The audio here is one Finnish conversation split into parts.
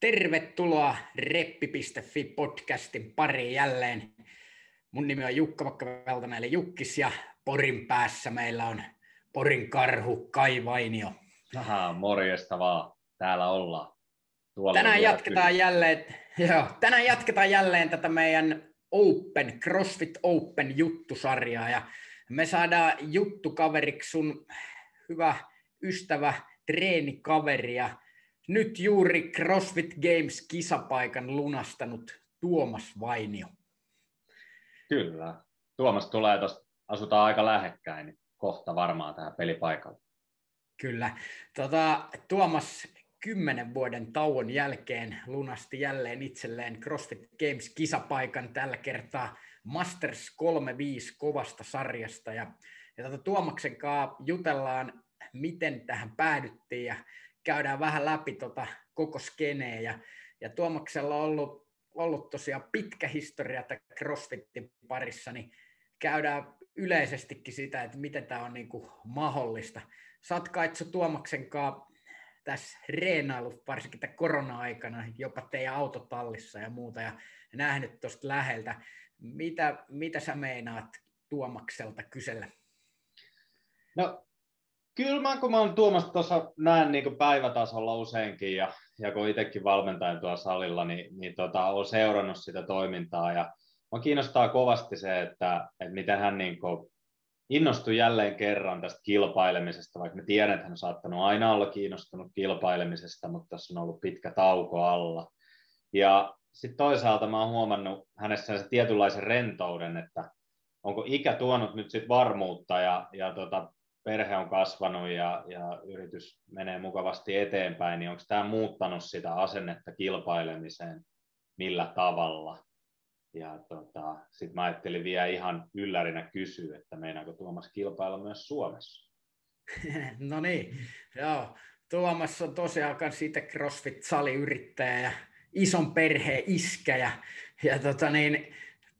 Tervetuloa Reppi.fi podcastin pariin jälleen. Mun nimi on Jukka Vakka eli Jukkis ja Porin päässä meillä on Porin karhu Kai Vainio. Aha, morjesta vaan. Täällä ollaan. Tuolla tänään jatketaan kyllä. jälleen, joo, tänään jatketaan jälleen tätä meidän Open, CrossFit Open juttusarjaa ja me saadaan juttukaveriksi sun hyvä ystävä, treenikaveri ja nyt juuri CrossFit Games kisapaikan lunastanut Tuomas Vainio. Kyllä. Tuomas tulee tuosta, asutaan aika lähekkäin, niin kohta varmaan tähän pelipaikalle. Kyllä. Tota, Tuomas kymmenen vuoden tauon jälkeen lunasti jälleen itselleen CrossFit Games kisapaikan tällä kertaa Masters 35 kovasta sarjasta. Ja, ja tota, Tuomaksen kanssa jutellaan, miten tähän päädyttiin ja käydään vähän läpi tota koko skeneä. Ja, ja Tuomaksella on ollut, ollut tosiaan pitkä historia CrossFitin parissa, niin käydään yleisestikin sitä, että miten tämä on niin kuin mahdollista. Sä oot Tuomaksen kanssa tässä reenailut varsinkin tämän korona-aikana, jopa teidän autotallissa ja muuta, ja nähnyt tuosta läheltä. Mitä, mitä sä meinaat Tuomakselta kysellä? No Kyllä mä, kun mä oon Tuomasta tuossa näen niin päivätasolla useinkin ja, ja kun itsekin valmentajan tuolla salilla, niin, niin tota, olen seurannut sitä toimintaa ja mä kiinnostaa kovasti se, että, että miten hän niin innostui jälleen kerran tästä kilpailemisesta, vaikka mä tiedän, että hän on saattanut aina olla kiinnostunut kilpailemisesta, mutta tässä on ollut pitkä tauko alla. Ja sitten toisaalta mä oon huomannut hänessä se tietynlaisen rentouden, että onko ikä tuonut nyt sit varmuutta ja, ja tota, perhe on kasvanut ja, ja yritys menee mukavasti eteenpäin, niin onko tämä muuttanut sitä asennetta kilpailemiseen millä tavalla? Ja tota, sitten mä ajattelin vielä ihan yllärinä kysyä, että meinaako Tuomas kilpailla myös Suomessa? no niin, joo. Tuomas on tosiaan siitä CrossFit-saliyrittäjä ja ison perheen iskä ja, ja tota niin,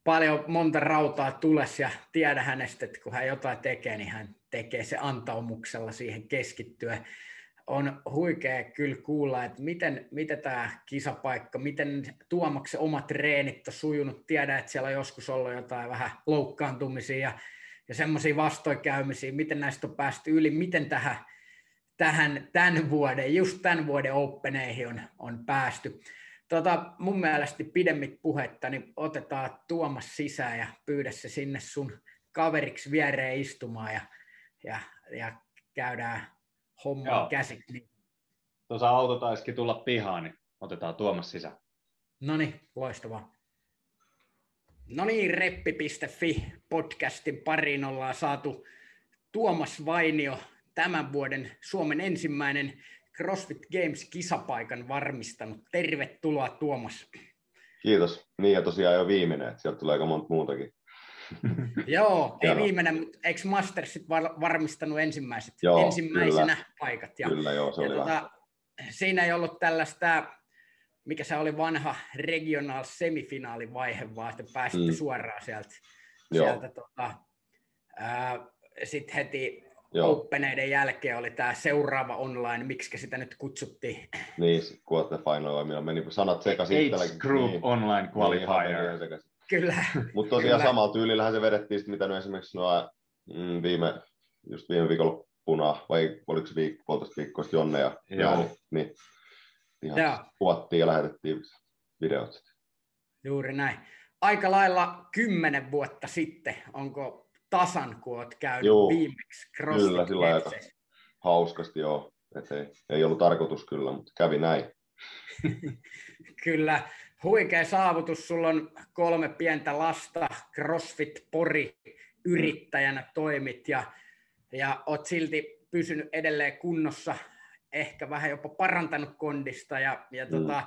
paljon monta rautaa tules ja tiedä hänestä, että kun hän jotain tekee, niin hän tekee se antaumuksella siihen keskittyä. On huikea kyllä kuulla, että miten, miten tämä kisapaikka, miten Tuomaksen omat treenit on sujunut. Tiedä, että siellä on joskus ollut jotain vähän loukkaantumisia ja, ja semmoisia vastoinkäymisiä, miten näistä on päästy yli, miten tähän, tähän tämän vuoden, just tämän vuoden openeihin on, on päästy. Tota, mun mielestä pidemmit puhetta, niin otetaan Tuomas sisään ja pyydä se sinne sun kaveriksi viereen istumaan ja, ja, ja käydään homma käsiksi. Niin. Tuossa auto taisikin tulla pihaan, niin otetaan Tuomas sisään. No niin, loistavaa. No niin, reppi.fi podcastin pariin ollaan saatu Tuomas Vainio, tämän vuoden Suomen ensimmäinen CrossFit Games-kisapaikan varmistanut. Tervetuloa Tuomas. Kiitos. Niin ja tosiaan jo viimeinen, että sieltä tulee aika monta muutakin. Joo, ei viimeinen, mutta eikö Mastersit var- varmistanut ensimmäiset, joo, ensimmäisenä kyllä. paikat? Ja, kyllä, joo, se ja oli tuota, Siinä ei ollut tällaista, mikä se oli vanha regional semifinaalivaihe, vaan että pääsitte mm. suoraan sieltä. sieltä tota, Sitten heti Joo. Openeiden jälkeen oli tämä seuraava online, miksi sitä nyt kutsuttiin. Niin, quarterfinal, millä meni sanat sekaisin. Age Group niin, Online niin, Qualifier. Niin, Kyllä. Mutta tosiaan kyllä. samalla tyylillähän se vedettiin, mitä nyt esimerkiksi nuo, mm, viime, just viime viikolla vai oliko se viikko, puolitoista viikkoa sitten Jonne ja Jaani, niin ihan Joo. kuvattiin ja lähetettiin videot. Juuri näin. Aika lailla kymmenen vuotta sitten, onko tasan, kun olet käynyt Joo, viimeksi CrossFit Kyllä, sillä aika hauskasti joo. Et ei, ei ollut tarkoitus kyllä, mutta kävi näin. kyllä, huikea saavutus. Sulla on kolme pientä lasta, CrossFit Pori yrittäjänä toimit ja, ja oot silti pysynyt edelleen kunnossa, ehkä vähän jopa parantanut kondista ja, ja mm. tota,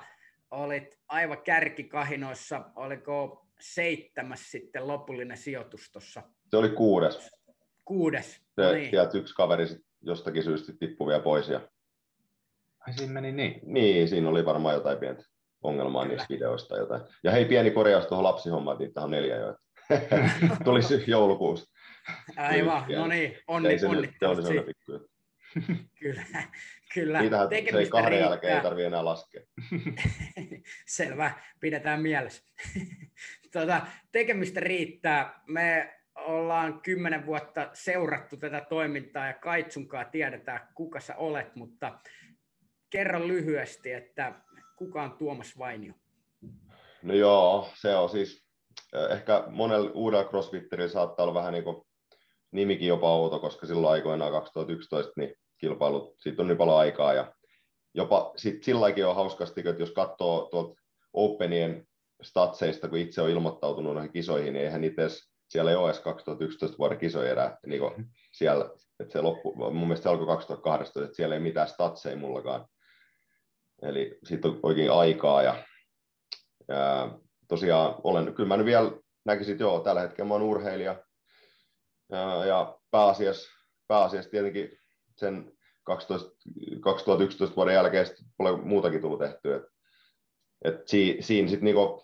olit aivan kärkikahinoissa, oliko seitsemäs sitten lopullinen sijoitus tuossa se oli kuudes. Kuudes, se, no niin. Sieltä yksi kaveri jostakin syystä tippui vielä pois. Ja... Ai siinä meni niin? Niin, siinä oli varmaan jotain pientä ongelmaa Kyllä. niistä videoista. Jotain. Ja hei, pieni korjaus tuohon lapsihommaan, niin tähän on neljä jo. Tuli joulukuussa. Aivan, no niin, onni, onnittelut. Se oli kyllä, kyllä. Niitähän se ei kahden riittää. jälkeen ei tarvitse enää laskea. Selvä, pidetään mielessä. tuota, tekemistä riittää. Me ollaan kymmenen vuotta seurattu tätä toimintaa ja kaitsunkaan tiedetään, kuka sä olet, mutta kerro lyhyesti, että kuka on Tuomas Vainio? No joo, se on siis eh, ehkä monella uudella crossfitterillä saattaa olla vähän niin kuin nimikin jopa outo, koska silloin aikoinaan 2011 niin kilpailut, siitä on niin paljon aikaa ja jopa sit silläkin on hauskasti, että jos katsoo tuolta Openien statseista, kun itse on ilmoittautunut noihin kisoihin, niin eihän itse siellä edes 2011 vuoden kisoja enää niin siellä, että se loppu, mun mielestä se alkoi 2012, että siellä ei mitään statseja mullakaan. Eli siitä on oikein aikaa ja, ja tosiaan olen, kyllä mä nyt vielä näkisin, että joo, tällä hetkellä mä olen urheilija ja, ja pääasiassa, pääasiassa tietenkin sen 12, 2011 vuoden jälkeen paljon muutakin tullut tehtyä. Et, et si, siinä sitten niinku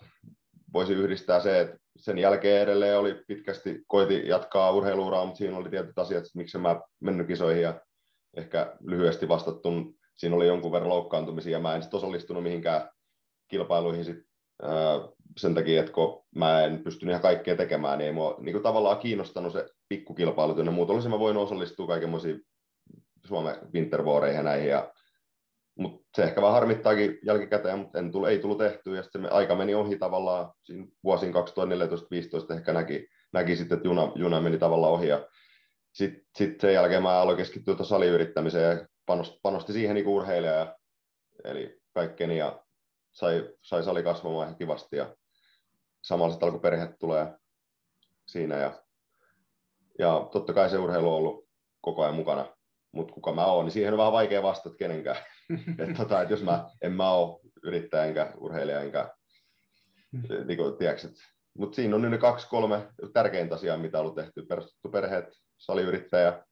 voisi yhdistää se, että sen jälkeen edelleen oli pitkästi, koiti jatkaa urheiluuraa, mutta siinä oli tietyt asiat, että miksi mä mennyt kisoihin ja ehkä lyhyesti vastattu, siinä oli jonkun verran loukkaantumisia mä en sitten osallistunut mihinkään kilpailuihin sit, ää, sen takia, että kun mä en pystynyt ihan kaikkea tekemään, niin ei mua niin tavallaan kiinnostanut se pikkukilpailut ja muut olisin mä voinut osallistua kaikenmoisiin Suomen wintervooreihin ja näihin ja se ehkä vähän harmittaakin jälkikäteen, mutta en tullut, ei tullut tehtyä, ja sitten aika meni ohi tavallaan, siinä vuosin 2014-2015 ehkä näki, näki sitten, että juna, juna meni tavallaan ohi, ja sitten sit sen jälkeen mä aloin keskittyä saliyrittämiseen, ja panosti, panosti siihen niin urheilija, ja, eli kaikkeni, ja sai, sai sali kasvamaan ihan kivasti, ja samalla sitten alkoi perhe tulee siinä, ja, ja totta kai se urheilu on ollut koko ajan mukana, mutta kuka mä oon, niin siihen on vähän vaikea vastata kenenkään. että tota, et jos mä en mä ole yrittäjä enkä urheilija enkä niin kuin, tiedätkö, mutta siinä on nyt ne kaksi, kolme tärkeintä asiaa, mitä on ollut tehty. Perustettu perheet, saliyrittäjä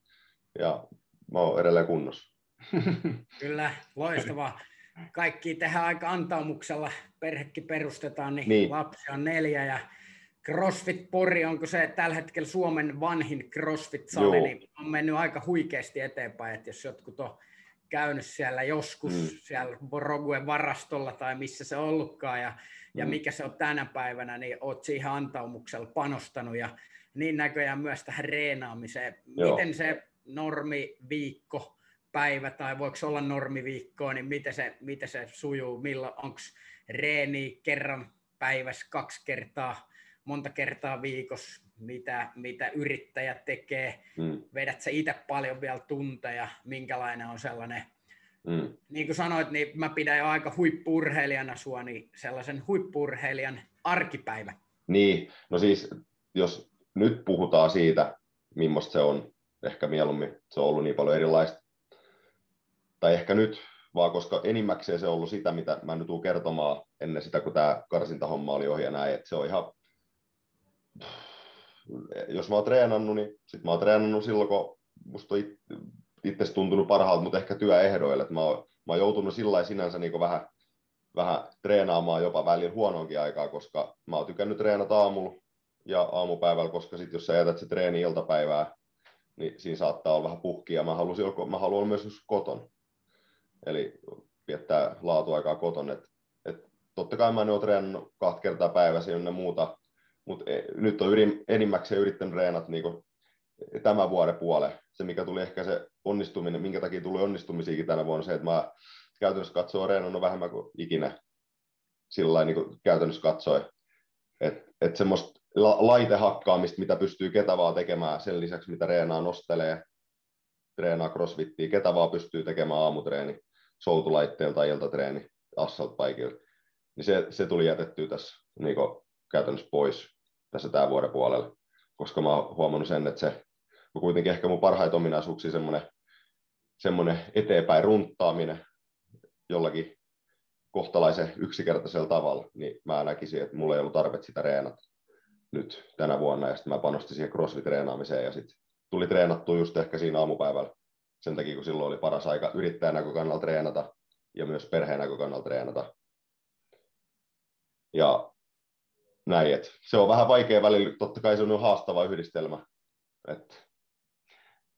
ja mä oon edelleen kunnossa. Kyllä, loistavaa. Kaikki tehdään aika antaumuksella. Perhekin perustetaan, niin, niin. lapsi on neljä ja CrossFit Pori, onko se tällä hetkellä Suomen vanhin CrossFit-sali, Joo. niin on mennyt aika huikeasti eteenpäin, että jos jotkut on käynyt siellä joskus mm. siellä Boroguen varastolla tai missä se ollutkaan ja, mm. ja mikä se on tänä päivänä, niin oot siihen antaumuksella panostanut ja niin näköjään myös tähän reenaamiseen. Joo. Miten se normiviikko päivä tai voiko se olla normiviikkoa, niin miten se, miten se sujuu, milloin onko reeni kerran päivässä kaksi kertaa, monta kertaa viikossa, mitä, mitä yrittäjä tekee, mm. vedät sä itse paljon vielä tunteja, minkälainen on sellainen, mm. niin kuin sanoit, niin mä pidän jo aika huippurheilijana sua, niin sellaisen huippurheilijan arkipäivä. Niin, no siis jos nyt puhutaan siitä, millaista se on, ehkä mieluummin se on ollut niin paljon erilaista, tai ehkä nyt, vaan koska enimmäkseen se on ollut sitä, mitä mä nyt tuun kertomaan ennen sitä, kun tämä karsintahomma oli ohi ja näin, että se on ihan jos mä oon treenannut, niin sit mä oon treenannut silloin, kun musta on itse tuntunut parhaalta, mutta ehkä työehdoille. Että mä, oon, mä oon joutunut sillä sinänsä niin vähän, vähän treenaamaan jopa välillä huonoonkin aikaa, koska mä oon tykännyt treenata aamulla ja aamupäivällä, koska sit jos sä jätät se treeni iltapäivää, niin siinä saattaa olla vähän puhkia. Mä, halusin, mä haluan olla myös koton. Eli viettää laatuaikaa koton. Et, et totta kai mä en ole treenannut kahta kertaa päivässä ja muuta mutta e, nyt on yrin, enimmäkseen yrittänyt reenat niin tämän vuoden puole. Se, mikä tuli ehkä se onnistuminen, minkä takia tuli onnistumisiakin tänä vuonna, se, että mä käytännössä katsoo reenannut vähemmän kuin ikinä sillä niin käytännössä katsoi. Että et semmoista la- laitehakkaamista, mitä pystyy ketä vaan tekemään sen lisäksi, mitä reenaa nostelee, treenaa crossfittiä, ketä vaan pystyy tekemään aamutreeni, soutulaitteelta iltatreeni assault niin se, se tuli jätettyä tässä niin käytännössä pois tässä tämän vuoden puolella, koska mä oon huomannut sen, että se on kuitenkin ehkä mun parhaita ominaisuuksia semmoinen, semmoinen eteenpäin runttaaminen jollakin kohtalaisen yksinkertaisella tavalla, niin mä näkisin, että mulla ei ollut tarvet sitä reenata nyt tänä vuonna, ja sitten mä panostin siihen crossfit-treenaamiseen, ja sitten tuli treenattua just ehkä siinä aamupäivällä, sen takia, kun silloin oli paras aika yrittäjän näkökannalta treenata, ja myös perheen näkökannalta treenata. Ja näin, että se on vähän vaikea välillä, totta kai se on haastava yhdistelmä. Et...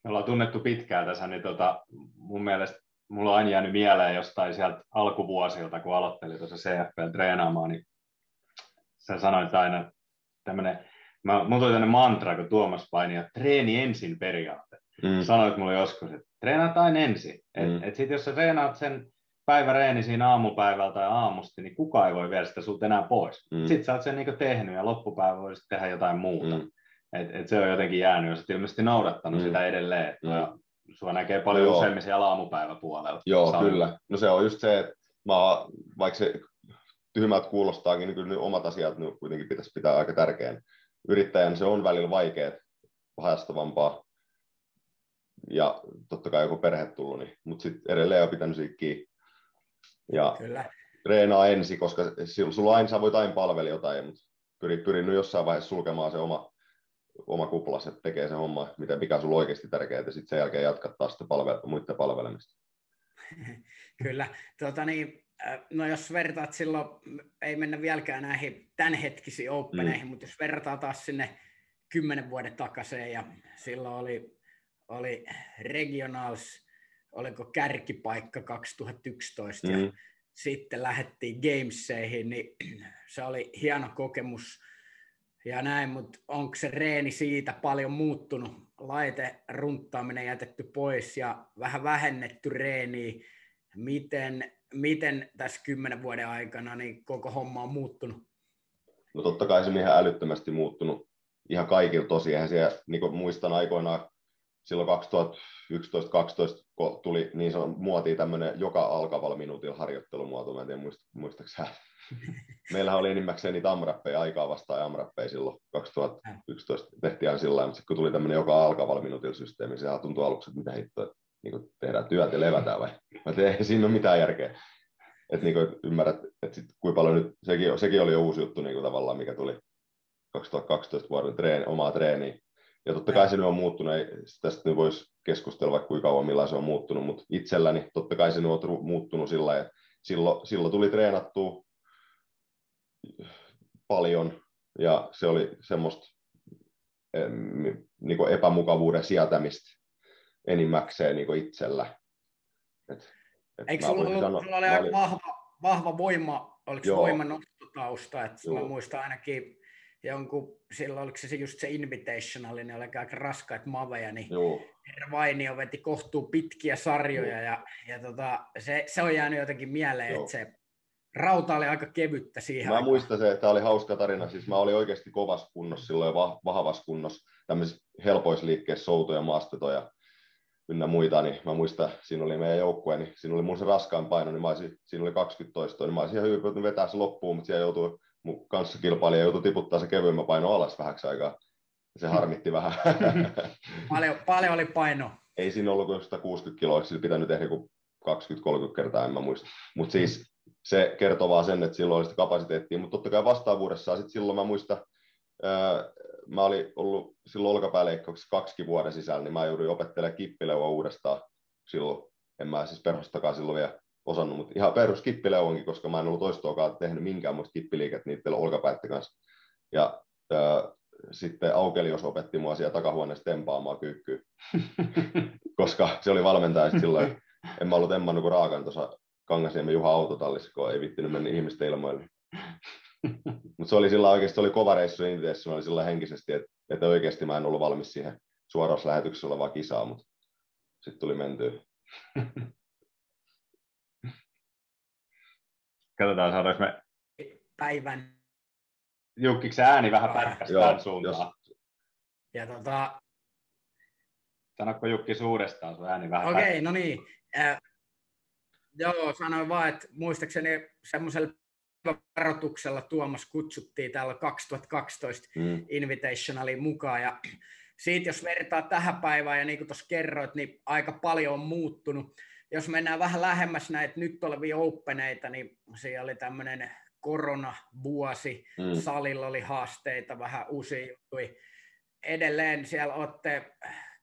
me ollaan tunnettu pitkään tässä, niin tota, mun mielestä mulla on aina jäänyt mieleen jostain sieltä alkuvuosilta, kun aloittelin tuossa CFP treenaamaan, niin sä sanoit aina tämmöinen, mä, mulla tuli tämmöinen mantra, kun Tuomas paini, että treeni ensin periaate. Mm. Sanoit mulle joskus, että treenaat aina ensin. Et, mm. et sit jos sä treenaat sen päiväreeni siinä aamupäivällä tai aamusti, niin kukaan ei voi viedä sitä sulta enää pois. Mm. Sitten sä oot sen niin tehnyt ja loppupäivä voisit tehdä jotain muuta. Mm. Et, et se on jotenkin jäänyt, jos ilmeisesti noudattanut mm. sitä edelleen. Mm. Ja sua näkee paljon Joo. useammin siellä aamupäiväpuolella. Joo, Saanut. kyllä. No se on just se, että mä, vaikka se tyhmältä kuulostaakin, niin kyllä omat asiat niin kuitenkin pitäisi pitää aika tärkeän. Yrittäjän se on välillä vaikeaa, haastavampaa, ja totta kai joku perhe tullut, niin, mutta sitten edelleen on pitänyt siitä kiinni. Ja Kyllä. treenaa ensin, koska sulla aina sä voit aina palvella jotain, mutta pyrin, pyrin nyt jossain vaiheessa sulkemaan se oma, oma kuplas, että tekee se homma, mitä, mikä on sulla oikeasti tärkeää, ja sitten sen jälkeen jatkat taas sitä palvel, muiden palvelemista. Kyllä. Tuota niin, äh, no jos vertaat silloin, ei mennä vieläkään näihin tämänhetkisiin openeihin, mm. mutta jos verrataan taas sinne kymmenen vuoden takaisin, ja silloin oli, oli regionals, oliko kärkipaikka 2011, mm. ja sitten lähdettiin Gameseihin, niin se oli hieno kokemus ja näin, mutta onko se reeni siitä paljon muuttunut? Laite runttaaminen jätetty pois ja vähän vähennetty reeni. Miten, miten tässä kymmenen vuoden aikana niin koko homma on muuttunut? No totta kai se on ihan älyttömästi muuttunut ihan kaikilla tosi. Eihän siellä, niin kuin muistan aikoinaan silloin 2011-2012, kun tuli niin sanon muotiin tämmöinen joka alkavalla minuutilla harjoittelumuoto, mä en tiedä muistaakseni Meillähän oli enimmäkseen niitä amrappeja aikaa vastaan amrappeja silloin 2011 tehtiin aina sillä mutta sitten kun tuli tämmöinen joka alkavalla minuutilla systeemi, sehän tuntui aluksi, että mitä hittoa, että niin tehdään työt ja levätään vai? Mä tein, ei siinä ole mitään järkeä. Että niin ymmärrät, että sit, kuinka paljon nyt, sekin, sekin oli jo uusi juttu niin tavallaan, mikä tuli 2012 vuoden treeni, omaa treeniä. Ja totta kai se nyt on muuttunut, ei, tästä nyt voisi keskustella vaikka kuinka kauan millä se on muuttunut, mutta itselläni totta kai se nyt on muuttunut sillä että silloin, silloin tuli treenattua paljon ja se oli semmoista niin epämukavuuden sietämistä enimmäkseen niin itsellä. Et, et Eikö sulla, ollut, sanoa, sulla oli aika vahva, vahva voima, oliko Joo. voima nostotausta, että Joo. mä muistan ainakin jonkun, silloin oliko se just se Invitational, niin oli aika raskaat maveja, niin Joo. Vainio veti kohtuu pitkiä sarjoja, Joo. ja, ja tota, se, se on jäänyt jotenkin mieleen, Joo. että se rauta oli aika kevyttä siihen Mä aikaan. muistan se, että tämä oli hauska tarina. Siis mä olin oikeasti kovassa kunnossa silloin vah- vahvassa kunnossa, tämmöisissä helpoisliikkeissä, soutoja, maastetoja ynnä muita, niin mä muistan, siinä oli meidän joukkue, niin siinä oli mun se raskaan paino, niin mä olisin, siinä oli 20 toistoa, niin mä olisin ihan hyvin vetää se loppuun, mutta siellä joutui mun kilpailija joutui tiputtaa se kevyemmä paino alas vähäksi aikaa. Se harmitti vähän. paljon, paljon oli paino. Ei siinä ollut kuin 160 kiloa, sillä pitänyt tehdä joku 20-30 kertaa, en mä muista. Mutta siis se kertoo vaan sen, että silloin oli sitä kapasiteettia, mutta totta kai vastaavuudessa sitten silloin mä muistan, ää, mä olin ollut silloin olkapääleikkauksessa kaksi vuoden sisällä, niin mä jouduin opettelemaan kippileua uudestaan silloin. En mä siis perhostakaan silloin vielä osannut, mutta ihan perus kippileuonkin, koska mä en ollut toistoakaan tehnyt minkään muista kippiliiket niiden olkapäitten kanssa. Ja ää, sitten Aukelios opetti mua siellä takahuoneessa tempaamaan kyykkyä, koska se oli valmentaja silloin, en mä ollut emmannut kuin raakan tuossa Kangasniemen Juha autotallissa, kun ei vittinyt mennä ihmisten ilmoille. Mutta se oli sillä oikeasti se oli kova reissu Intiassa, oli sillä henkisesti, että, että oikeasti mä en ollut valmis siihen suorassa lähetyksessä olevaa kisaa, mutta sitten tuli mentyä. Katsotaan, saadaanko me... Päivän. Jukkiksi ääni vähän pätkästä tämän suuntaan? Jos... Ja tota... Sanokko Jukki suurestaan sun ääni vähän Okei, okay, no niin. Äh, joo, sanoin vaan, että muistaakseni semmoisella varoituksella Tuomas kutsuttiin täällä 2012 mm. Invitationalin mukaan. Ja siitä jos vertaa tähän päivään, ja niin kuin tuossa kerroit, niin aika paljon on muuttunut. Jos mennään vähän lähemmäs näitä nyt olevia openeita, niin siellä oli tämmöinen koronavuosi, mm. salilla oli haasteita, vähän uusia juttuja. Edelleen siellä olette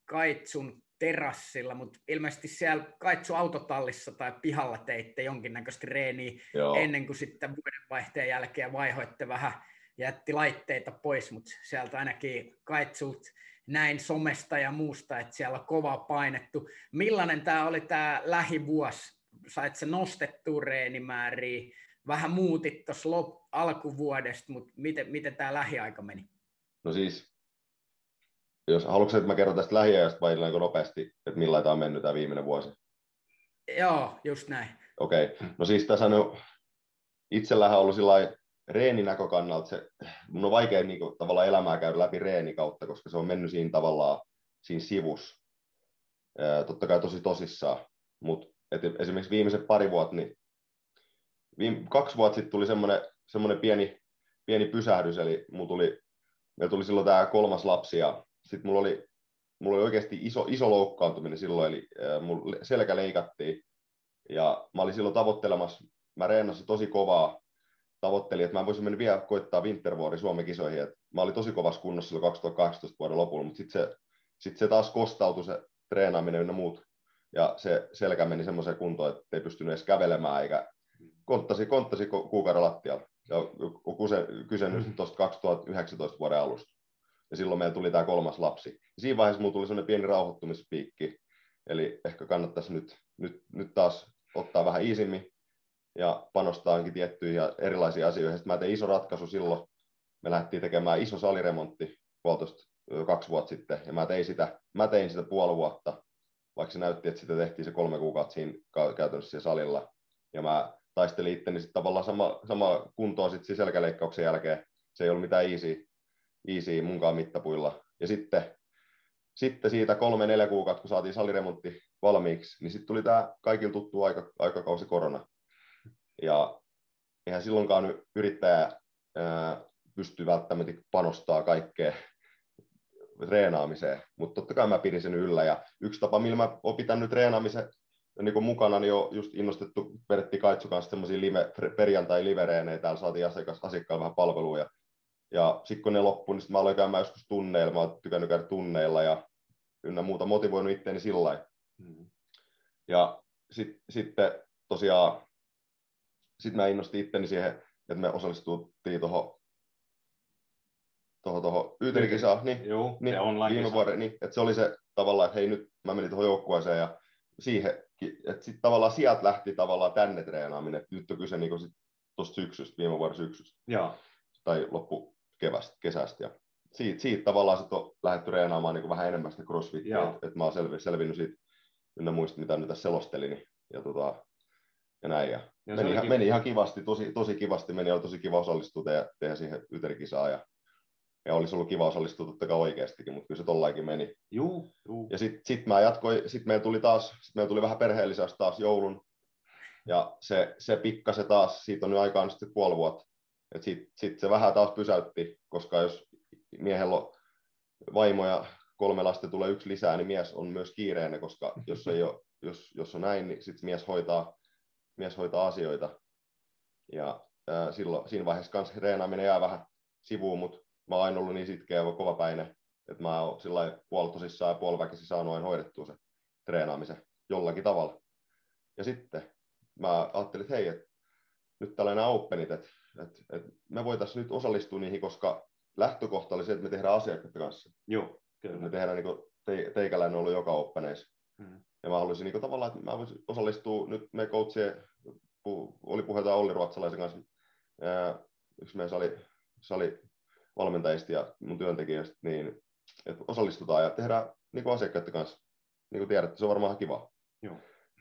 Kaitsun terassilla, mutta ilmeisesti siellä Kaitsu autotallissa tai pihalla teitte jonkinnäköistä reeniä Joo. ennen kuin sitten vuodenvaihteen jälkeen vaihoitte vähän, jätti laitteita pois, mutta sieltä ainakin Kaitsult näin somesta ja muusta, että siellä on kova painettu. Millainen tämä oli tämä lähivuosi? Sait se nostettua reenimääriä? Vähän muutit tuossa alkuvuodesta, mutta miten, miten tämä lähiaika meni? No siis, jos haluatko, että mä kerron tästä lähiajasta vai nopeasti, että millä tämä on mennyt tämä viimeinen vuosi? Joo, just näin. Okei, okay. no siis tässä on itsellähän ollut sillä reeninäkökannalta se, mun on vaikea niin kuin, tavallaan elämää käydä läpi reeni kautta, koska se on mennyt siinä tavallaan siinä sivus. Totta kai tosi tosissaan, mutta esimerkiksi viimeiset pari vuotta, niin viime, kaksi vuotta sitten tuli semmoinen, semmoinen pieni, pieni pysähdys, eli mulla tuli, meillä tuli silloin tämä kolmas lapsi, ja sitten mulla oli, mulla oli oikeasti iso, iso loukkaantuminen silloin, eli mulla selkä leikattiin, ja mä olin silloin tavoittelemassa, mä reenasin tosi kovaa, tavoittelin, että mä voisin mennä vielä koittaa Wintervuori Suomen kisoihin. Et mä olin tosi kovassa kunnossa silloin 2018 vuoden lopulla, mutta sitten se, sit se taas kostautui se treenaaminen ynnä muut. Ja se selkä meni semmoiseen kuntoon, että ei pystynyt edes kävelemään eikä konttasi, konttasi kuukauden lattialla. Ja kyse, kyse nyt mm-hmm. tuosta 2019 vuoden alusta. Ja silloin meillä tuli tämä kolmas lapsi. Ja siinä vaiheessa mulla tuli semmoinen pieni rauhoittumispiikki. Eli ehkä kannattaisi nyt, nyt, nyt taas ottaa vähän iisimmin ja panostaankin tiettyihin ja erilaisiin asioihin. Sitten mä tein iso ratkaisu silloin. Me lähdettiin tekemään iso saliremontti puolitoista kaksi vuotta sitten, ja mä tein sitä, mä tein sitä puoli vuotta, vaikka se näytti, että sitä tehtiin se kolme kuukautta siinä käytännössä salilla. Ja mä taistelin itteni sitten tavallaan sama, sama kuntoa sitten selkäleikkauksen jälkeen. Se ei ollut mitään easy, easy munkaan mittapuilla. Ja sitten, sitten siitä kolme, neljä kuukautta, kun saatiin saliremontti valmiiksi, niin sitten tuli tämä kaikille tuttu aika, aikakausi korona. Ja eihän silloinkaan yrittäjä pysty välttämättä panostaa kaikkeen treenaamiseen, mutta totta kai mä pidin sen yllä. Ja yksi tapa, millä mä oon pitänyt treenaamisen niin kuin mukana, niin on just innostettu Pertti Kaitsu kanssa semmoisia live, perjantai livereenejä, täällä saatiin asiakas, asiakkailla vähän palveluja. Ja sitten kun ne loppui, niin mä aloin käymään joskus tunneilla, mä oon tykännyt käydä tunneilla ja ynnä muuta motivoinut itteeni sillä mm. Ja sitten sit, tosiaan sitten mä innostin itteni siihen, että me osallistuttiin tuohon tuohon toho, YTL-kisaan, niin, Joo, niin, viime vuoden, niin, että se oli se tavallaan, että hei nyt mä menin tuohon joukkueeseen ja siihen, että sitten tavallaan sieltä lähti tavallaan tänne treenaaminen, että nyt on kyse niin sit tuosta syksystä, viime vuoden syksystä, Joo. tai loppu kevästä, kesästä, ja siitä, siitä tavallaan sitten on lähdetty treenaamaan niin vähän enemmän sitä crossfittiä, että et mä oon selvi, selvinnyt siitä ynnä muista, mitä nyt tässä selostelin, niin, ja tota, ja näin. Ja ja meni, ihan, meni ihan kivasti, tosi, tosi kivasti meni, oli tosi kiva osallistua tehdä, tehdä siihen yterikisaan ja, ja olisi ollut kiva osallistua totta kai oikeastikin, mutta kyllä se tollainkin meni. Juu, juu. Ja sitten sit mä jatkoin, sitten meillä tuli taas, sit meillä tuli vähän perheellisästä taas joulun, ja se, se se taas, siitä on nyt aikaan sitten puoli vuotta, että sitten sit se vähän taas pysäytti, koska jos miehellä on vaimo ja kolme lasta tulee yksi lisää, niin mies on myös kiireinen, koska jos, ei ole, jos, jos on näin, niin sitten mies hoitaa mies hoitaa asioita. Ja ää, silloin, siinä vaiheessa kanssa reenaaminen jää vähän sivuun, mutta mä oon aina ollut niin sitkeä ja kovapäinen, että mä oon sillä puolitosissaan ja puoliväkisin saanut aina hoidettua se treenaamisen jollakin tavalla. Ja sitten mä ajattelin, että hei, että nyt tällainen openit, että, että, että me voitaisiin nyt osallistua niihin, koska lähtökohta oli se, että me tehdään asiakkaiden kanssa. Joo, kyllä. Me tehdään niin kuin, te, teikäläinen ollut joka oppeneissa. Hmm. Ja mä haluaisin niin tavallaan, että mä voisin osallistua nyt me coachien, oli puheita Olli Ruotsalaisen kanssa, ää, yksi meidän sali, sali valmentajista ja mun työntekijöistä, niin että osallistutaan ja tehdään niin kuin asiakkaiden kanssa. Niin kuin tiedätte, se on varmaan kiva. Joo.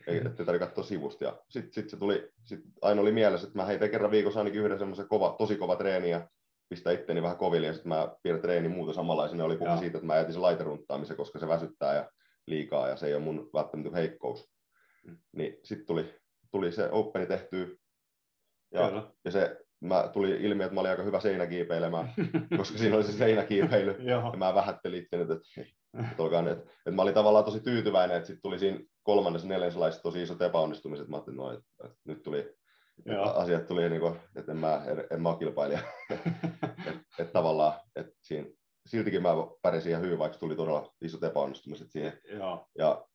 Ei, ettei tarvitse katsoa sivusta. Ja sitten sit se tuli, sit aina oli mielessä, että mä heitän kerran viikossa ainakin yhden semmoisen kova, tosi kova treeni ja pistää itteni vähän koville ja sitten mä pidän treeni muuta samanlaisena. Oli puhe siitä, että mä jätin sen laiterunttaamisen, koska se väsyttää ja liikaa ja se ei ole mun välttämättä heikkous. Mm. Niin sitten tuli, tuli se openi tehtyä ja, ja se mä tuli ilmi, että mä olin aika hyvä seinäkiipeilemään, koska siinä oli se seinäkiipeily. ja mä vähättelin itse, että, että, että, että, mä olin tavallaan tosi tyytyväinen, että sitten tuli siinä kolmannessa neljännessä tosi isot epäonnistumiset. Mä ajattelin, no, että, että nyt tuli, että asiat tuli, niin kuin, että en mä, en, en mä ole kilpailija. että, että tavallaan, että siinä siltikin mä pärjäsin ihan hyvin, vaikka tuli todella isot epäonnistumiset siihen. Joo. Ja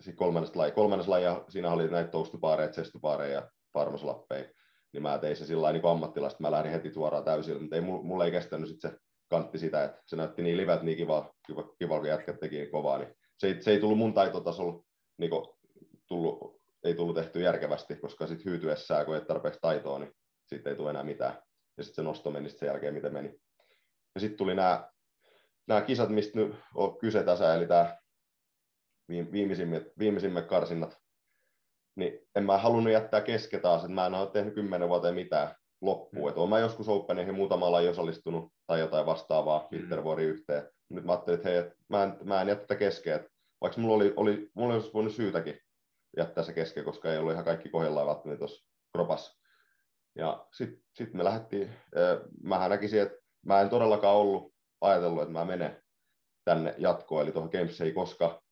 sitten kolmannes laji, kolmannes laji, siinä oli näitä toastupaareja, chestupaareja ja parmaslappeja, niin mä tein se sillä niin ammattilaista, mä lähdin heti suoraan täysillä, mutta ei, mulla ei kestänyt sit se kantti sitä, että se näytti niin livet niin kiva, kiva, kiva kun jätkät teki niin kovaa, niin se ei, se ei tullut mun taitotasolla niin tullut, ei tullut tehty järkevästi, koska sitten hyytyessään, kun ei tarpeeksi taitoa, niin sitten ei tule enää mitään. Ja sitten se nosto meni sen jälkeen, miten meni. Ja sitten tuli nämä, nämä kisat, mistä nyt on kyse tässä, eli tämä viimeisimmät, viimeisimmät karsinnat, niin en mä halunnut jättää kesken taas, että mä en ole tehnyt kymmenen vuoteen mitään loppuun. Mm. mä joskus Openeihin muutama laji osallistunut tai jotain vastaavaa Wintervuori mm. yhteen. Nyt mä ajattelin, että hei, että mä en, mä en jätä kesken, että vaikka mulla oli, oli, mulla olisi voinut syytäkin jättää se kesken, koska ei ollut ihan kaikki kohdallaan välttämättä tuossa kropassa. Ja sitten sit me lähdettiin, mähän näkisin, että mä en todellakaan ollut ajatellut, että mä menen tänne jatkoon, eli tuohon Gamesiin, koska,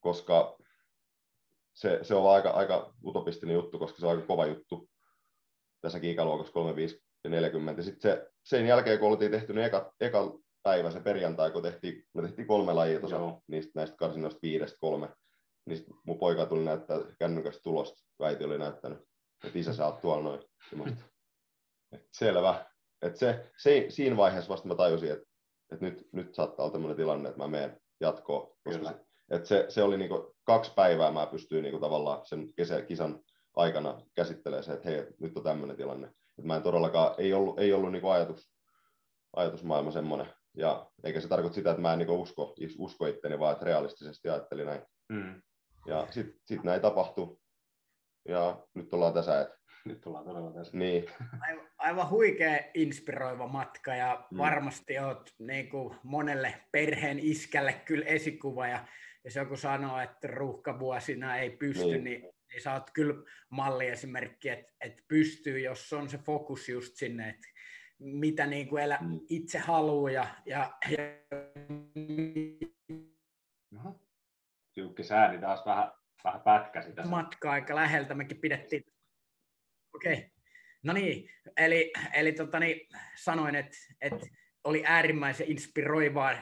koska se, se on aika, aika utopistinen juttu, koska se on aika kova juttu tässäkin ikäluokassa 35 ja 40. Sitten se, sen jälkeen, kun oltiin tehty eka, eka päivä, se perjantai, kun tehtiin, me tehtiin kolme lajia tuossa, niistä, näistä karsinoista viidestä kolme, niin mun poika tuli näyttää kännykästä tulosta, äiti oli näyttänyt, että isä sä oot tuolla noin. Selvä. Et se, se, siinä vaiheessa vasta mä tajusin, että, että nyt, nyt saattaa olla tämmöinen tilanne, että mä menen jatkoon. Koska se, että se, se oli niinku kaksi päivää mä pystyin niinku tavallaan sen kesä, kisan aikana käsittelemään se, että hei, nyt on tämmöinen tilanne. Että mä en todellakaan, ei ollut, ei ollut niinku ajatus, ajatusmaailma semmoinen. Ja eikä se tarkoita sitä, että mä en niinku usko, usko itteni, vaan että realistisesti ajattelin näin. Mm. Ja sitten sit näin tapahtui. Ja nyt ollaan tässä, että nyt ollaan todella tässä. Niin. Aivan, aivan huikea inspiroiva matka ja mm. varmasti olet niin kuin monelle perheen iskälle kyllä esikuva ja jos joku sanoo, että ruuhkavuosina ei pysty, niin, niin, niin sä oot kyllä malliesimerkki, että, että pystyy, jos on se fokus just sinne, että mitä niin kuin elä, mm. itse haluaa ja, ja, ja... Tiukki sääni taas vähän, vähän pätkäsi tässä. Matka aika läheltä, mekin pidettiin. Okei, okay. no niin, eli, eli tota, niin, sanoin, että, että oli äärimmäisen inspiroivaa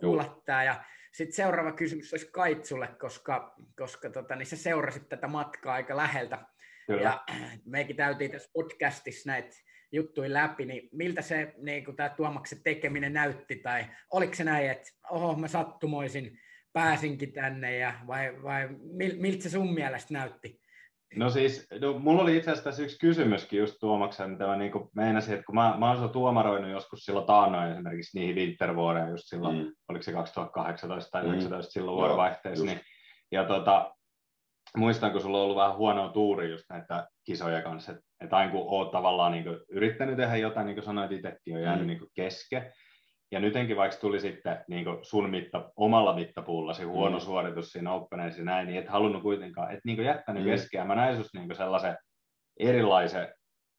kuulla tämä ja sitten seuraava kysymys olisi Kaitsulle, koska, koska tota, niin sä seurasit tätä matkaa aika läheltä. Kyllä. Ja meikin täytiin tässä podcastissa näitä juttuja läpi, niin miltä se niin tämä Tuomaksen tekeminen näytti, tai oliko se näin, että oho, mä sattumoisin pääsinkin tänne, ja, vai, vai miltä se sun mielestä näytti? No siis, no, mulla oli itse asiassa yksi kysymyskin just Tuomaksen, mitä mä niin meinasin, että kun mä, mä olen tuomaroinut joskus silloin taannoin esimerkiksi niihin Wintervuoreen just silloin, mm. oliko se 2018 tai 2019 mm. silloin vuorovaihteessa, niin, ja tota, muistan, kun sulla on ollut vähän huonoa tuuri just näitä kisoja kanssa, että, että aina kun oot tavallaan niin yrittänyt tehdä jotain, niin kuin sanoit itsekin, on jäänyt mm. niin kesken, ja nytkin vaikka tuli sitten niin sun mitta, omalla mittapuulla se huono mm. suoritus siinä Openeissa näin, niin et halunnut kuitenkaan, et niin jättänyt mm. keskeä. Mä näin susta niin sellaisen erilaisen,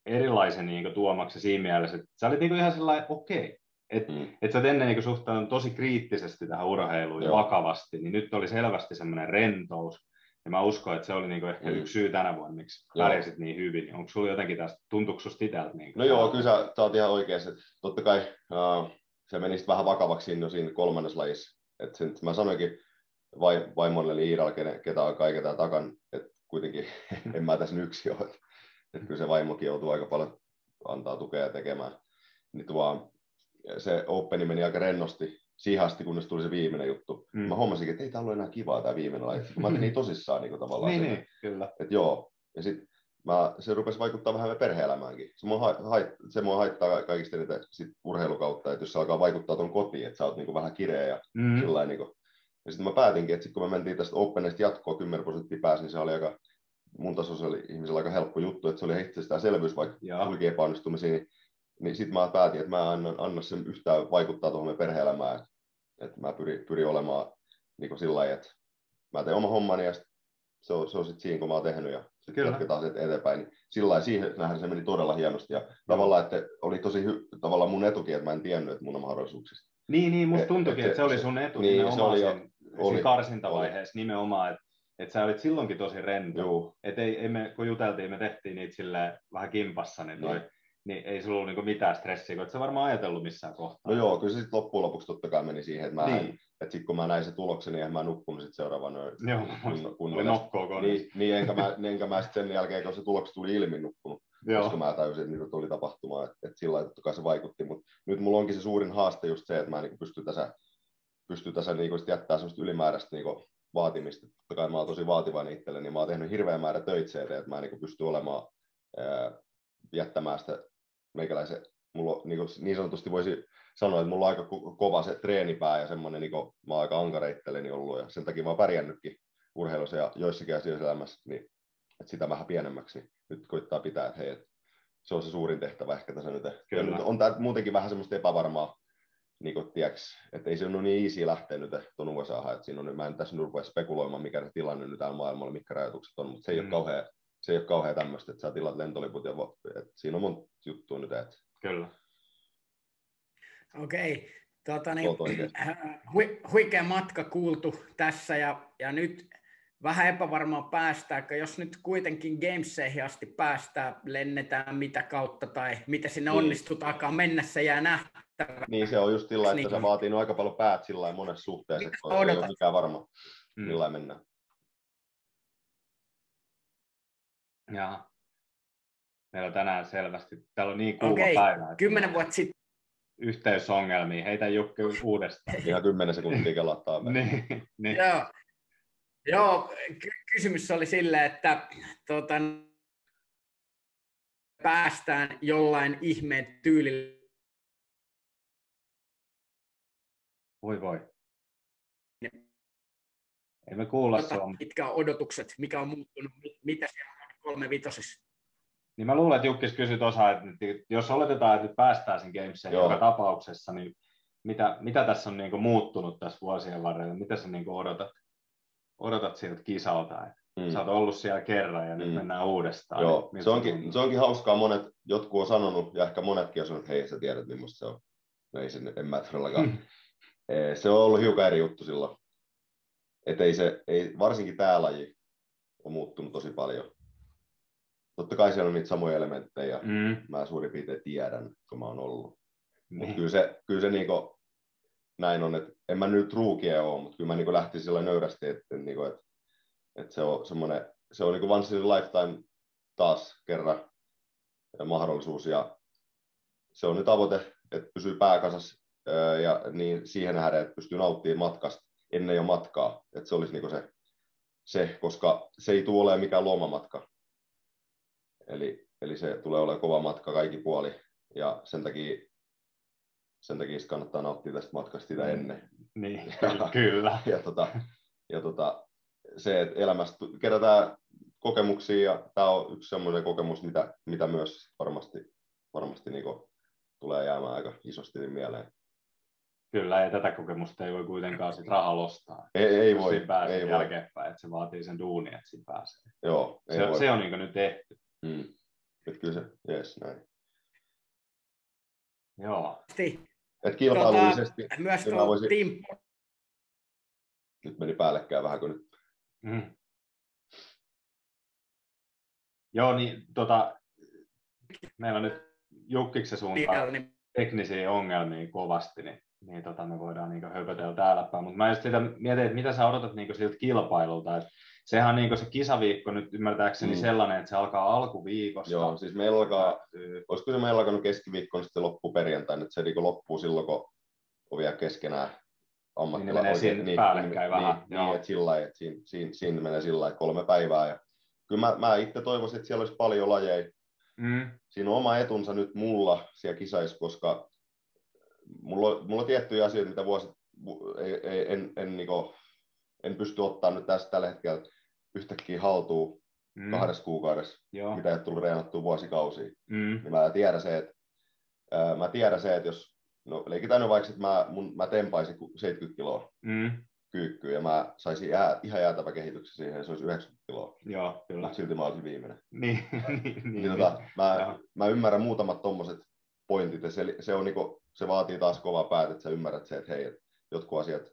erilaisen niin tuomaksi siinä mielessä, että sä olit niin ihan sellainen okei. Okay. Että mm. et sä ennen niin suhtaudunut tosi kriittisesti tähän urheiluun Joo. ja vakavasti, niin nyt oli selvästi semmoinen rentous. Ja mä uskon, että se oli niinku ehkä mm. yksi syy tänä vuonna, miksi pärjäsit niin hyvin. Onko sulla jotenkin tästä, tuntuuko susta itseltä? Niin no joo, kyllä sä, sä oot ihan oikeassa. Totta kai uh, se meni sitten vähän vakavaksi siinä, siinä kolmannes lajissa. Et sen, mä sanoinkin vai, vaimolle eli Iiralle, ketä on kaiken takan, että kuitenkin en mä tässä yksi ole. Että et kyllä se vaimokin joutuu aika paljon antaa tukea tekemään. Niin tuo, se Openi meni aika rennosti siihen asti, kunnes tuli se viimeinen juttu. Mm. Mä huomasinkin, että ei tämä ollut enää kivaa tämä viimeinen laji. Mä olin niin tosissaan niin tavallaan. niin, niin, kyllä. Että joo. Ja sitten mä, se rupesi vaikuttaa vähän perhe-elämäänkin. Se mua, hait, se mua haittaa kaikista eniten sit urheilukautta, että jos se alkaa vaikuttaa tuon kotiin, että sä oot niinku vähän kireä ja mm. sillä niinku. Ja sitten mä päätinkin, että sit kun me mentiin tästä Openista jatkoa 10 prosenttia pääsi, niin se oli aika, mun tasoisella ihmisellä aika helppo juttu, että se oli selvyys, vaikka tulikin epäonnistumisia, niin, niin sitten mä päätin, että mä annan, anna sen yhtään vaikuttaa tuohon perhe-elämään, että, että mä pyrin, pyrin olemaan niin sillä lailla, että mä teen oma hommani ja se on, se on sitten siinä, kun mä oon tehnyt ja sitten jatketaan sitten eteenpäin. Niin sillä siihen se meni todella hienosti. Ja tavallaan, että oli tosi hy, tavallaan mun etukin, että mä en tiennyt, että mun on mahdollisuuksista. Niin, niin musta tuntuikin, että se, se oli sun etu niin, se oli siinä, oli, karsintavaiheessa oli. nimenomaan, että että sä olit silloinkin tosi rento. Että ei, ei me, kun juteltiin, me tehtiin niitä sille vähän kimpassa, niin, toi, niin. ei sulla ollut niinku mitään stressiä, kun et sä varmaan ajatellut missään kohtaa. No joo, kyllä se sitten loppujen lopuksi totta kai meni siihen, että mä niin. en, että sitten kun mä näin sen tuloksen, niin en mä nukkunut sit seuraavana Joo, kun, kun oli nokkoa niin, niin, enkä mä, enkä mä sitten sen jälkeen, kun se tulokset tuli ilmi, nukkunut. Joo. koska mä tajusin, että niitä tuli tapahtumaan, että, että sillä totta kai se vaikutti, mutta nyt mulla onkin se suurin haaste just se, että mä niin pystyn tässä, pystyn tässä niin jättää semmoista ylimääräistä niin vaatimista. Totta kai mä oon tosi vaativainen itselleni, niin mä oon tehnyt hirveän määrä töitä että mä niin pystyn olemaan, ää, jättämään sitä meikäläisen, mulla niin, niin sanotusti voisi sanoa, että mulla on aika kova se treenipää ja semmoinen, niin kuin, mä oon aika ankara itselleni ollut ja sen takia mä oon pärjännytkin urheilussa ja joissakin asioissa elämässä, niin että sitä vähän pienemmäksi niin nyt koittaa pitää, että hei, että se on se suurin tehtävä ehkä tässä nyt. Ja nyt on tämä muutenkin vähän semmoista epävarmaa, niin kuin, tiiäks, että ei se ole niin easy lähteä nyt tuon USA, että siinä on, mä en tässä nyt rupea spekuloimaan, mikä se tilanne nyt täällä maailmalla, mitkä rajoitukset on, mutta se ei mm. ole kauhean, se ei ole kauhean tämmöistä, että sä tilat lentoliput ja että siinä on monta juttua nyt. Että... Kyllä. Okei, tota niin, hu, huikea matka kuultu tässä ja, ja nyt vähän epävarmaa päästääkö, jos nyt kuitenkin gameseihin asti päästään, lennetään mitä kautta tai mitä sinne niin. onnistutaakaan mennä, se jää nähtävä. Niin se on just sillä, että niin. se vaatii aika paljon päät sillä monessa suhteessa, että ei ole mikään varma, mm. millä mennään. Ja meillä on tänään selvästi, täällä on niin kuuma Okei, päivä. Kymmenen vuotta sitten yhteysongelmia. Heitä Jukki uudestaan. Ihan kymmenen sekuntia kelattaa. niin, niin. Joo. Joo, ky- kysymys oli sille, että tuota, päästään jollain ihmeen tyylillä. Voi voi. Ei me kuulla tuota, Mitkä on odotukset, mikä on muuttunut, mitä siellä on kolme vitosissa? Niin mä luulen, että Jukkis kysyi tuossa, että jos oletetaan, että nyt päästään sen gameseen joka tapauksessa, niin mitä, mitä tässä on niin muuttunut tässä vuosien varrella? Mitä sä niin odotat, odotat sieltä kisalta? Että mm. Sä oot ollut siellä kerran ja mm. nyt mennään uudestaan. Joo, niin se onkin, se onkin hauskaa. Monet, jotkut on sanonut, ja ehkä monetkin on sanonut, että hei, sä tiedät, millaista se on. No ei sen, en mä todellakaan. Mm. Se on ollut hiukan eri juttu silloin. Että ei se, ei, varsinkin tämä laji on muuttunut tosi paljon totta kai siellä on niitä samoja elementtejä, mm. mä suurin piirtein tiedän, kun mä oon ollut. Niin. Mutta kyllä se, kyllä se niinku, näin on, että en mä nyt ruukia ole, mutta kyllä mä niinku lähtisin sillä nöyrästi, että, niinku, että, että se on semmoinen, se on niinku once in a lifetime taas kerran mahdollisuus ja se on nyt tavoite, että pysyy pääkasas ja niin siihen nähdään, että pystyy nauttimaan matkasta ennen jo matkaa, että se olisi niinku se, se, koska se ei tule olemaan mikään lomamatka, Eli, eli se tulee olemaan kova matka kaikki puoli ja sen takia, sen takia kannattaa nauttia tästä matkasta sitä mm. ennen. Niin, kyllä. ja, tota, ja tota, se, että elämästä kerätään kokemuksia ja tämä on yksi sellainen kokemus, mitä, mitä myös varmasti, varmasti niin tulee jäämään aika isosti mieleen. Kyllä, ja tätä kokemusta ei voi kuitenkaan sit rahalla ostaa. Ei, ei voi. Siinä pääsee ei jälkeenpäin, voi. että se vaatii sen duunin, että siinä pääsee. Joo, ei se, voi. se on niin nyt tehty. Mm. Että kyllä se, jees, näin. Joo. Et kilpailullisesti... Tota, myös tuo voisin... team... Nyt meni päällekkäin vähän kuin nyt. Mm. Joo, niin tota, meillä on nyt Jukkiksen suuntaan niin- teknisiä ongelmia kovasti, niin, niin tota, me voidaan niin höpötellä täällä päin. Mutta mä just sitä mietin, että mitä sä odotat niin siltä kilpailulta, että sehän on niin se kisaviikko nyt ymmärtääkseni mm. sellainen, että se alkaa alkuviikosta. Joo, siis meillä alkaa, olisiko se meillä alkanut keskiviikkona sitten loppuperjantaina, että se niin loppuu silloin, kun on vielä keskenään ammattila. Niin menee siinä niin, päällekkäin niin, vähän. Niin, niin että sillä että siinä, siinä, siinä menee sillä lailla, kolme päivää. Ja kyllä mä, mä itse toivoisin, että siellä olisi paljon lajeja. Mm. Siinä on oma etunsa nyt mulla siellä kisaissa, koska mulla mulla on tiettyjä asioita, mitä vuosit, ei, ei, en, en, niin kuin, en pysty ottaa nyt tästä tällä hetkellä yhtäkkiä haltuun mm. kahdessa kuukaudessa, Joo. mitä ei ole tullut reenattua vuosikausia. Mm. Niin mä tiedän se, että, ää, mä tiedän se, että jos, no leikitään nyt vaikka, että mä, mun, mä tempaisin 70 kiloa mm. kyykkyä ja mä saisin jää, ihan jäätävä kehityksen siihen, ja se olisi 90 kiloa. Joo, kyllä. Mutta silti mä olisin viimeinen. niin, niin, niin, niin, tota, mä, mä, ymmärrän muutamat tommoset pointit, ja se, se, on niinku, se vaatii taas kovaa päätä, että sä ymmärrät se, että hei, et jotkut asiat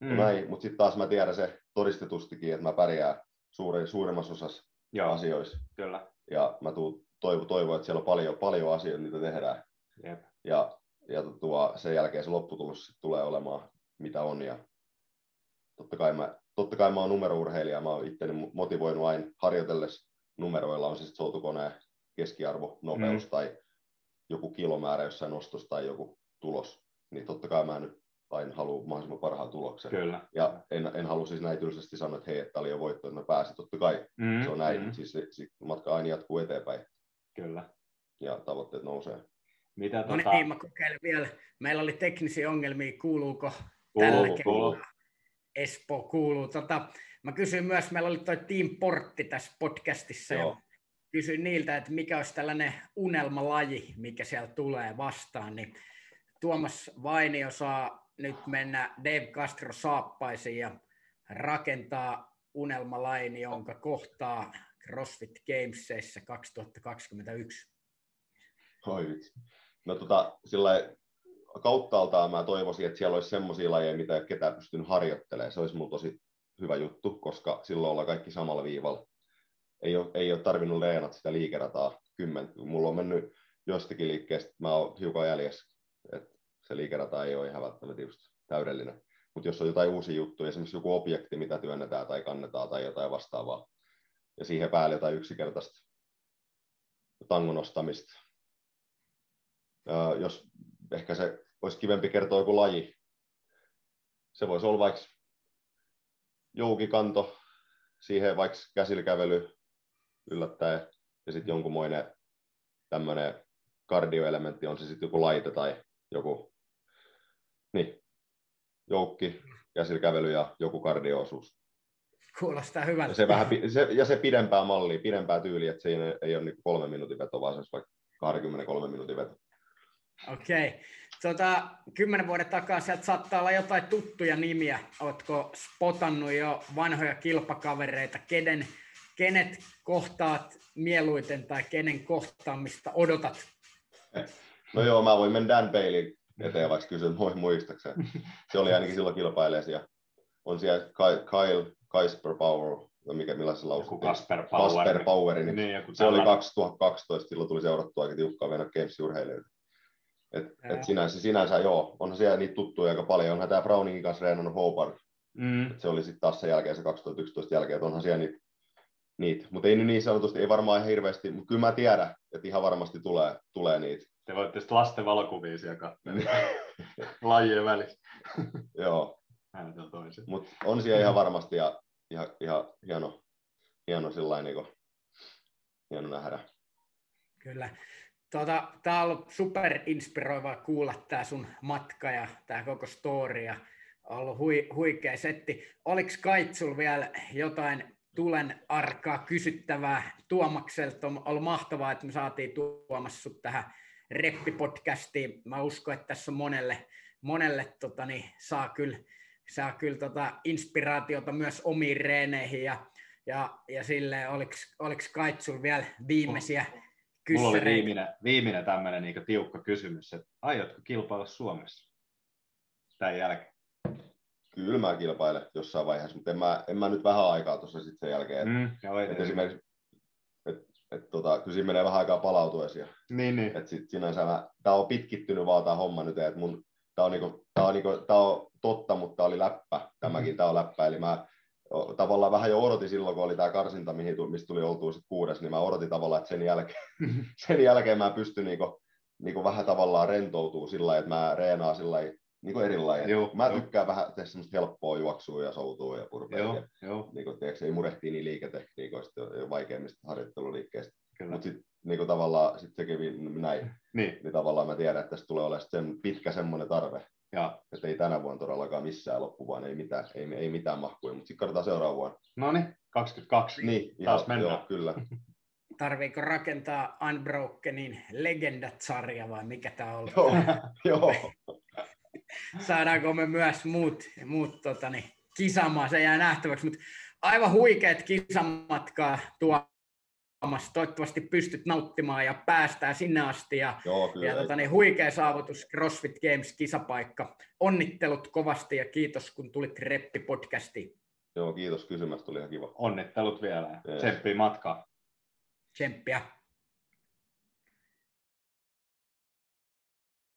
mm. näin, mutta sitten taas mä tiedän se todistetustikin, että mä pärjään suuri, suurimmassa osassa Joo, asioissa. Kyllä. Ja mä toivon, toivo, että siellä on paljon, paljon asioita, mitä tehdään. Jep. Ja, ja tuo, sen jälkeen se lopputulos tulee olemaan mitä on. Ja totta kai mä, totta kai mä oon numerourheilija, mä oon itteni motivoinut aina harjoitellessa numeroilla, on siis soutukoneen keskiarvo, nopeus mm. tai joku kilomäärä jossain nostossa tai joku tulos, niin totta kai mä nyt aina haluan mahdollisimman parhaan tuloksen. Kyllä. Ja en, en halua siis näin tylsästi sanoa, että hei, että oli jo voitto, että mä pääsin. Totta kai mm, se on näin, mm. siis se, se matka aina jatkuu eteenpäin. Kyllä. Ja tavoitteet nousee. Mitä no tota... niin, mä kokeilen vielä. Meillä oli teknisiä ongelmia, kuuluuko kuuluu, tällä kuuluu. Espoo kuuluu. Tota, mä kysyin myös, meillä oli toi Team Portti tässä podcastissa, Joo. ja kysyin niiltä, että mikä olisi tällainen unelmalaji, mikä siellä tulee vastaan, niin Tuomas Vainio saa nyt mennä Dave Castro saappaisiin ja rakentaa unelmalaini, jonka kohtaa CrossFit Gamesissa 2021. Oi vitsi. No tota, sillä kauttaaltaan mä toivoisin, että siellä olisi semmoisia lajeja, mitä ei ketään pystynyt harjoittelemaan. Se olisi mun tosi hyvä juttu, koska silloin ollaan kaikki samalla viivalla. Ei ole, ei ole tarvinnut leenat sitä liikerataa kymmen. Mulla on mennyt jostakin liikkeestä, mä oon hiukan jäljessä, että se liikerata ei ole ihan välttämättä just täydellinen. Mutta jos on jotain uusia juttuja, esimerkiksi joku objekti, mitä työnnetään tai kannetaan tai jotain vastaavaa, ja siihen päälle jotain yksinkertaista tangon nostamista. Jos ehkä se olisi kivempi kertoa joku laji, se voisi olla vaikka joukikanto, siihen vaikka käsilkävely yllättäen, ja sitten jonkunmoinen tämmöinen kardioelementti, on se sitten joku laite tai joku niin, joukki, käsilkävely ja joku kardioosuus. Kuulostaa hyvältä. Ja se, vähän, se, ja se pidempää mallia, pidempää tyyliä, että se ei, ei ole niin kolme minuutin veto, vaan se olisi vaikka 23 minuutin veto. Okei. Okay. Tota, kymmenen vuoden takaa sieltä saattaa olla jotain tuttuja nimiä. Oletko spotannut jo vanhoja kilpakavereita? Kenen, kenet kohtaat mieluiten tai kenen kohtaamista odotat? No joo, mä voin mennä Dan Bailey eteen vaikka kysyä, että muistaakseni. Se oli ainakin silloin kilpailija. Ja on siellä Kyle, Kaisper Power, mikä, millä se lausuu? Kasper Power. Kasper Power, niin, niin se oli 2012, silloin tuli seurattua aika tiukkaa Venä Games-urheilijoita. Et, et sinänsä, sinänsä joo, onhan siellä niitä tuttuja aika paljon. Onhan tämä Browningin kanssa reenannut Hobart. Mm. Et se oli sitten taas sen jälkeen, se 2011 jälkeen, että onhan siellä niitä. niitä. Mutta ei nyt niin sanotusti, ei varmaan hirveästi, mutta kyllä mä tiedän, että ihan varmasti tulee, tulee niitä. Te voitte sitten lasten valokuvia siellä katsoa lajien välissä. joo. Mutta on siellä ihan varmasti ja ihan, ihan hieno, hieno sillä niin hieno nähdä. Kyllä. Tota, tämä on ollut super inspiroivaa kuulla tämä sun matka ja tämä koko story ja on ollut hui, huikea setti. Oliko Kaitsul vielä jotain tulen arkaa kysyttävää Tuomakselta? On ollut mahtavaa, että me saatiin Tuomas sut tähän reppipodcastiin. Mä uskon, että tässä on monelle, monelle tota, niin, saa kyllä, saa kyllä tota, inspiraatiota myös omiin reeneihin ja, ja, ja sille oliko Kaitsul vielä viimeisiä oh Mulla oli viimeinen, viimeinen tämmöinen niin tiukka kysymys, että aiotko kilpailla Suomessa tämän jälkeen? Kyllä mä kilpailen jossain vaiheessa, mutta en mä, en mä nyt vähän aikaa tuossa sitten sen jälkeen. Mm, et, et esimerkiksi, et, tota, kyllä siinä menee vähän aikaa palautuessa. Niin, niin. Et sit sinänsä mä, tää on pitkittynyt vaan tää homma nyt, että mun, tää on, niinku, tää on, niinku, tää on totta, mutta tää oli läppä, tämäkin mm. tää on läppä, eli mä tavallaan vähän jo odotin silloin, kun oli tämä karsinta, mihin, mistä tuli oltua sit kuudes, niin mä odotin tavallaan, että sen jälkeen, sen jälkeen mä pystyn niinku, niinku vähän tavallaan rentoutuu sillä lailla, että mä reenaan sillä lailla, niinku erilainen. Joo, mä tykkään jo. vähän tehdä semmoista helppoa juoksua ja soutua ja purpea. Joo, ja, jo. Niinku, tiedätkö, ei murehtii niin liiketekniikoista ja vaikeimmista harjoitteluliikkeistä. Mutta sitten niinku tavallaan sit se kävi näin, niin. niin tavallaan mä tiedän, että tästä tulee olemaan sen pitkä semmoinen tarve, ja. Että ei tänä vuonna todellakaan missään loppu, ei mitään, ei, ei mitään mahkuja, mutta sitten katsotaan seuraava vuonna. No niin, 22. Niin, taas joo, mennään. Joo, kyllä. Tarviiko rakentaa Unbrokenin Legendat-sarja vai mikä tämä on? Joo, joo. Saadaanko me myös muut, muut totani, kisamaan, se jää nähtäväksi, mutta aivan huikeat kisamatkaa tuo Tuomas, toivottavasti pystyt nauttimaan ja päästään sinne asti. Ja, Joo, kyllä, ja tota, niin, huikea saavutus CrossFit Games kisapaikka. Onnittelut kovasti ja kiitos kun tulit Reppi-podcastiin. Joo, kiitos kysymästä, tuli ihan kiva. Onnittelut vielä. Tsemppiä matkaa. Tsemppiä.